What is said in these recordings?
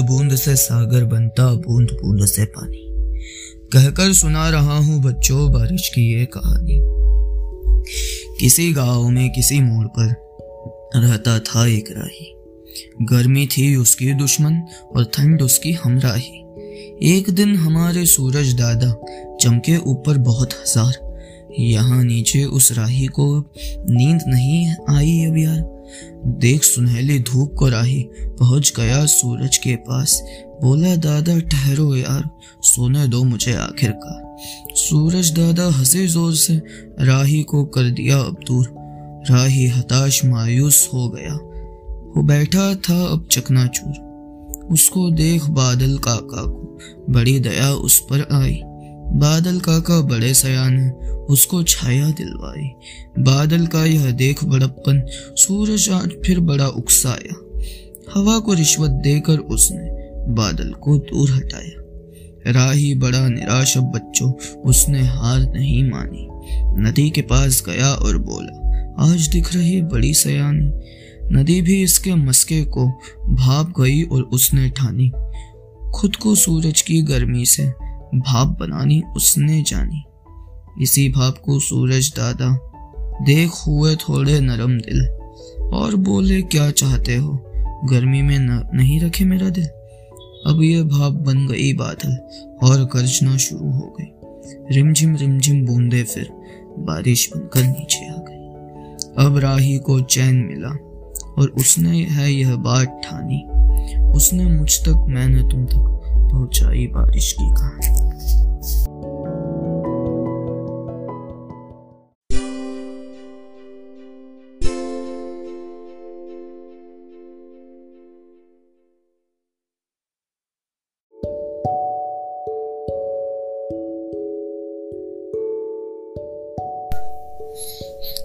बूंद से सागर बनता, बूंद बूंद से पानी। कहकर सुना रहा हूँ बच्चों बारिश की ये कहानी। किसी गाँव में किसी मोड़ पर रहता था एक राही। गर्मी थी उसकी दुश्मन और ठंड उसकी हमराही। एक दिन हमारे सूरज दादा चमके ऊपर बहुत हज़ार यहाँ नीचे उस राही को नींद नहीं आई अब यार। देख सुनहली धूप को राही, पहुँच गया सूरज के पास। बोला, दादा, ठहरो यार, सोने दो मुझे आखिरकार। सूरज दादा हंसे ज़ोर से, राही को कर दिया अब दूर राही हताश, मायूस हो गया। वो बैठा था अब चकनाचूर। उसको देख बादल काका को बड़ी दया उस पर आई। बादल काका बड़े सयान है, उसको छाया दिलवाई। बादल का यह देख बड़प्पन, सूरज आज फिर बड़ा उकसाया। हवा को रिश्वत देकर उसने बादल को दूर हटाया। राही बड़ा निराश अब बच्चों, उसने हार नहीं मानी। नदी के पास गया और बोला, आज दिख रही बड़ी सयानी। नदी भी इसके मस्के को भाप गई और उसने ठानी। खुद को सूरज की गर्मी से भाप बनानी उसने जानी। इसी भाप को सूरज दादा देख हुए थोड़े नरम दिल। और बोले क्या चाहते हो? गर्मी में न, नहीं रखे मेरा दिल? अब ये भाप बन गई बादल और गर्जना शुरू हो गई। रिमझिम रिमझिम बूंदे फिर बारिश बनकर नीचे आ गई। अब राही को चैन मिला और उसने है यह बात ठानी। उसने मुझ तक मैंने तुम तक पहुंचाई बारिश की कहानी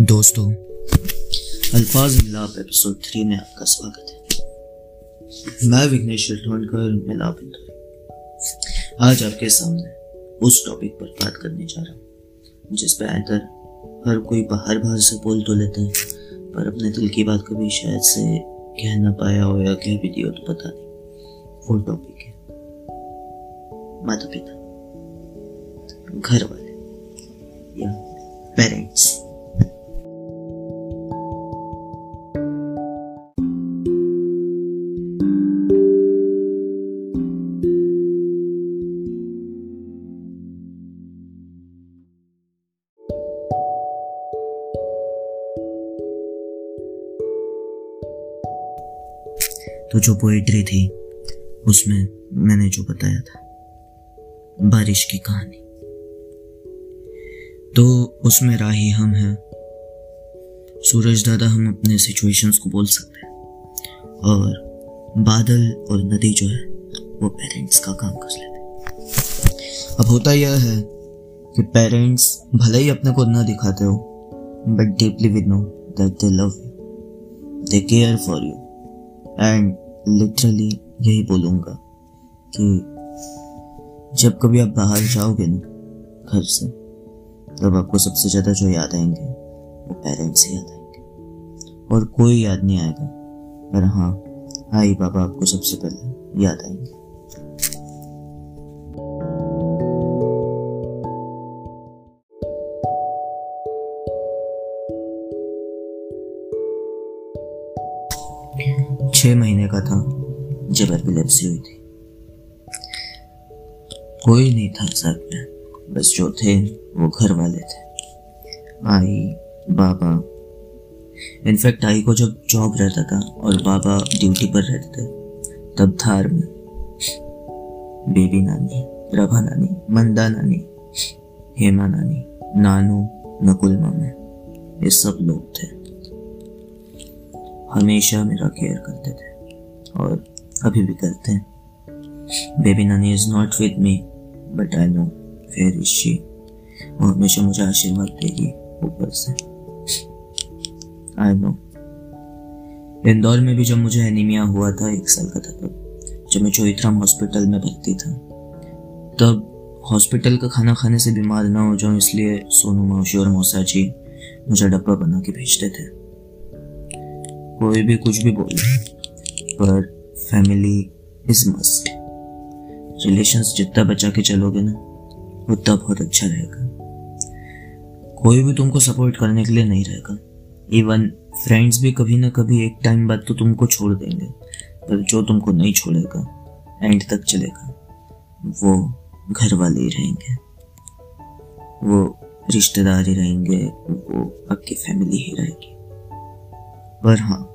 दोस्तों, अल्फाज मिलाप एपिसोड थ्री में आपका स्वागत है। मैं विघ्नेश मिलाप आज आपके सामने उस टॉपिक पर बात करने जा रहा हूँ, जिस पे आयतर हर कोई बाहर बाहर से बोल तो लेते हैं, पर अपने दिल की बात कभी शायद से कह ना पाया हो या कह भी दिया तो पता नहीं। वो टॉपिक है माता पिता घर वाले या पेरेंट्स तो जो पोइट्री थी, उसमें मैंने जो बताया था, बारिश की कहानी। तो उसमें राही हम हैं, सूरज दादा हम अपने सिचुएशंस को बोल सकते हैं, और बादल और नदी जो है, वो पेरेंट्स का काम कर लेते हैं। अब होता यह है कि पेरेंट्स भले ही अपने को न दिखाते हो but deeply with know that they love you they care for you and literally यही बोलूँगा कि जब कभी आप बाहर जाओगे ना, घर से, तब आपको सबसे ज़्यादा जो याद आएँगे, वो पेरेंट्स ही याद आएँगे। और कोई याद नहीं आएगा, पर हाँ आई बाबा आपको सबसे पहले याद आएँगे। छह महीने का था, जब एपिलेप्सी हुई थी। कोई नहीं था सर में, बस जो थे, वो घर वाले थे। आई, बाबा। इनफैक्ट आई को जब जॉब रहता था और बाबा ड्यूटी पर रहते थे, तब थार में। बेबी नानी, प्रभा नानी, मंदा नानी, हेमा नानी, नानू, नकुल मामे, ये सब लोग थे। हमेशा मेरा केयर करते थे और अभी भी करते हैं। बेबी नानी is not with me but I know where is she वो हमेशा मुझे आशीर्वाद देगी ऊपर से। आई नो इंदौर में भी जब मुझे एनीमिया हुआ था एक साल का था तब, जब मैं चोईथराम हॉस्पिटल में भर्ती था, तब हॉस्पिटल का खाना खाने से बीमार ना हो जाऊँ, इसलिए सोनू मौसी और मौसा जी मुझे डब्बा बना के भेजते थे। कोई भी कुछ भी बोले, पर फैमिली इज़ मस्ट रिलेशंस जितना बचा के चलोगे ना, उतना बहुत अच्छा रहेगा। कोई भी तुमको सपोर्ट करने के लिए नहीं रहेगा। इवन फ्रेंड्स भी कभी ना कभी एक टाइम बाद तो तुमको छोड़ देंगे, पर जो तुमको नहीं छोड़ेगा एंड तक चलेगा। वो घर वाले ही रहेंगे। वो रिश्तेदार ही रहेंगे, वो आपकी फैमिली ही रहेगी। पर हाँ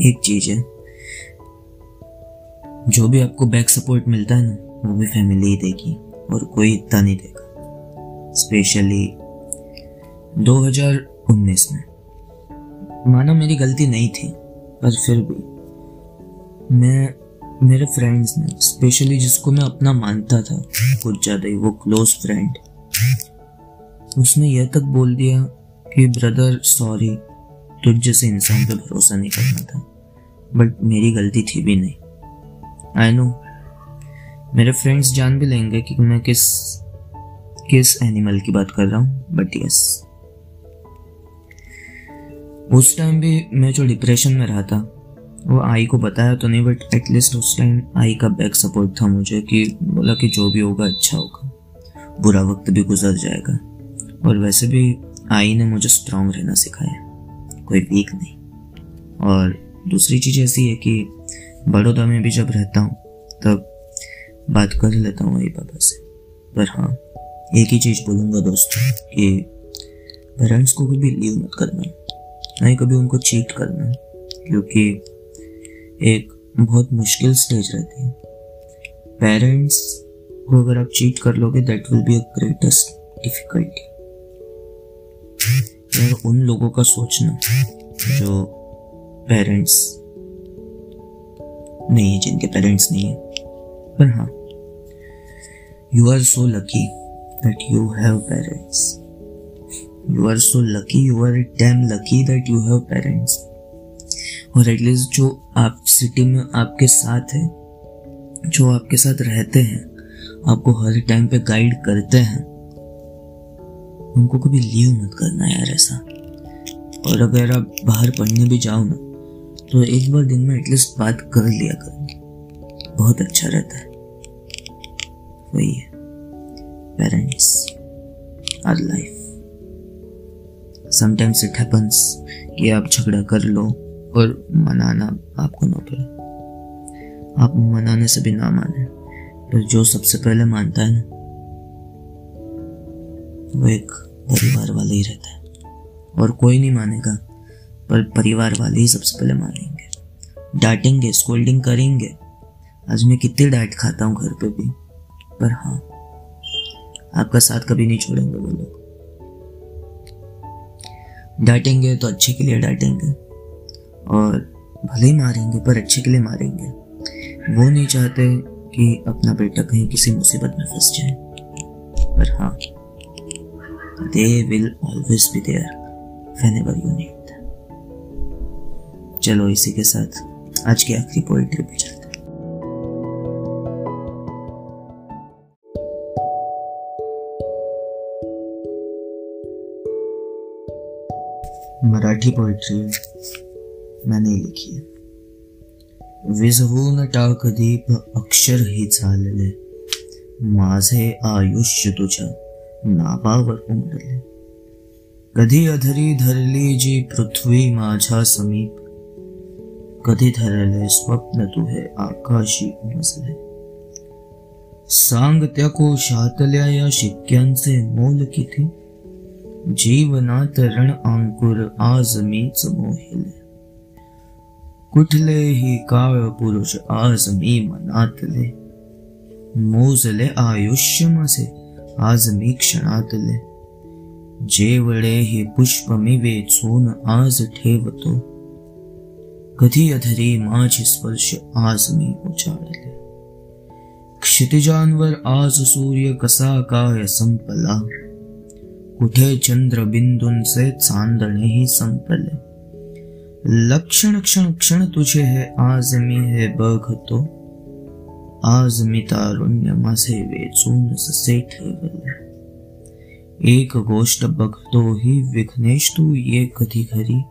एक चीज़ है। जो भी आपको बैक सपोर्ट मिलता है ना, वो भी फैमिली ही देगी और कोई इतना नहीं देगा। स्पेशली 2019 में। माना मेरी गलती नहीं थी, पर फिर भी मैं, मेरे फ्रेंड्स ने स्पेशली जिसको मैं अपना मानता था, कुछ ज़्यादा ही, वो क्लोज फ्रेंड उसने यह तक बोल दिया कि ब्रदर सॉरी तुझ जैसे इंसान पे भरोसा नहीं करना था। बट मेरी गलती थी भी नहीं। आई नो मेरे फ्रेंड्स जान भी लेंगे कि मैं किस किस एनिमल की बात कर रहा हूँ बट यस उस टाइम भी मैं जो डिप्रेशन में रहा था, वो आई को बताया तो नहीं बट एटलीस्ट उस टाइम आई का बैक सपोर्ट था मुझे कि बोला कि जो भी होगा अच्छा होगा। बुरा वक्त भी गुजर जाएगा। और वैसे भी आई ने मुझे स्ट्रांग रहना सिखाया। कोई वीक नहीं। और दूसरी चीज़ ऐसी है कि बड़ौदा में भी जब रहता हूँ, तब बात कर लेता हूँ आई पापा से। पर हाँ एक ही चीज़ बोलूँगा दोस्तों, कि पेरेंट्स को कभी लीव मत करना नहीं कभी उनको चीट करना, क्योंकि एक बहुत मुश्किल स्टेज रहती है। पेरेंट्स को अगर आप चीट कर लोगे that will be a greatest difficulty उन लोगों का सोचना जो पेरेंट्स नहीं है, जिनके पेरेंट्स नहीं है। पर हाँ you are so lucky that you have parents you are so lucky you are damn lucky that you have parents और एटलीस्ट जो आप सिटी में आपके साथ है, जो आपके साथ रहते हैं, आपको हर टाइम पे गाइड करते हैं। उनको कभी लीव मत करना यार ऐसा। और अगर आप बाहर पढ़ने भी जाओ ना तो एक बार दिन में एटलीस्ट बात कर लिया कर। बहुत अच्छा रहता है। वही है। Parents are life sometimes it happens कि आप झगड़ा कर लो और मनाना आपको ना पड़े। आप मनाने से भी ना माने। पर जो सबसे पहले मानता है ना वो एक परिवार वाला ही रहता है। और कोई नहीं मानेगा, पर परिवार वाले ही सबसे पहले मानेंगे। डांटेंगे स्कोल्डिंग करेंगे। आज मैं कितनी डांट खाता हूँ घर पे भी, पर हाँ आपका साथ कभी नहीं छोड़ेंगे वो लोग। डांटेंगे तो अच्छे के लिए डांटेंगे, और भले ही मारेंगे, पर अच्छे के लिए मारेंगे। वो नहीं चाहते कि अपना बेटा कहीं किसी मुसीबत में फंस जाए, पर हाँ they will always be there whenever you need चलो इसी के साथ आज की आखिरी पोइट्री पे चलते मराठी पोइट्री मैंने लिखी है। विझवून टाक दीप अक्षर ही चालले माझे आयुष्य तुझ्या नाबावर उमटले कधी अधरी धरली जी पृथ्वी माझ्या समीप। कधी धरले स्वप्न तुहे आकाशी उमजले सांग त्या कोशातल्या या शिक्क्यांचे मोल किती? जीवनात रण अंकुर आज मीच मोहिले। कुठलेही काळ पुरुष आज मी मनातले। मोजले आयुष्य माझे आज मी क्षणातले. जेवढे हे पुष्प मी वेचून आज ठेवतो. कधी अधरी माझे स्पर्श आज मी उचाळले क्षितिजांवर आज सूर्य कसा काय संपला? कुठे चंद्रबिंदूंचे चांदणेही संपले? लक्षण क्षण क्षण तुझे हे आज मी हे बघतो. आज मी तारुण्य वेचून जसे ठेवले एक गोष्ट बघतो ही विघ्नेश, तू ये कधी घरी?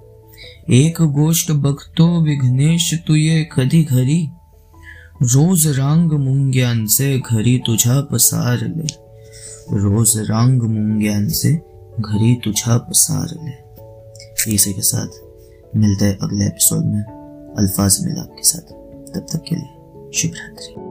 एक गोष्ट बघतो विघ्नेश, तू ये कधी घरी? रोज रांग मुंग्यान से घरी तुझा पसार ले रोज रांग मुंग्यान से घरी तुझा पसार ले इसी के साथ मिलते हैं अगले एपिसोड में। अल्फाज मिलाप के साथ। तब तक के लिए शुभ रात्रि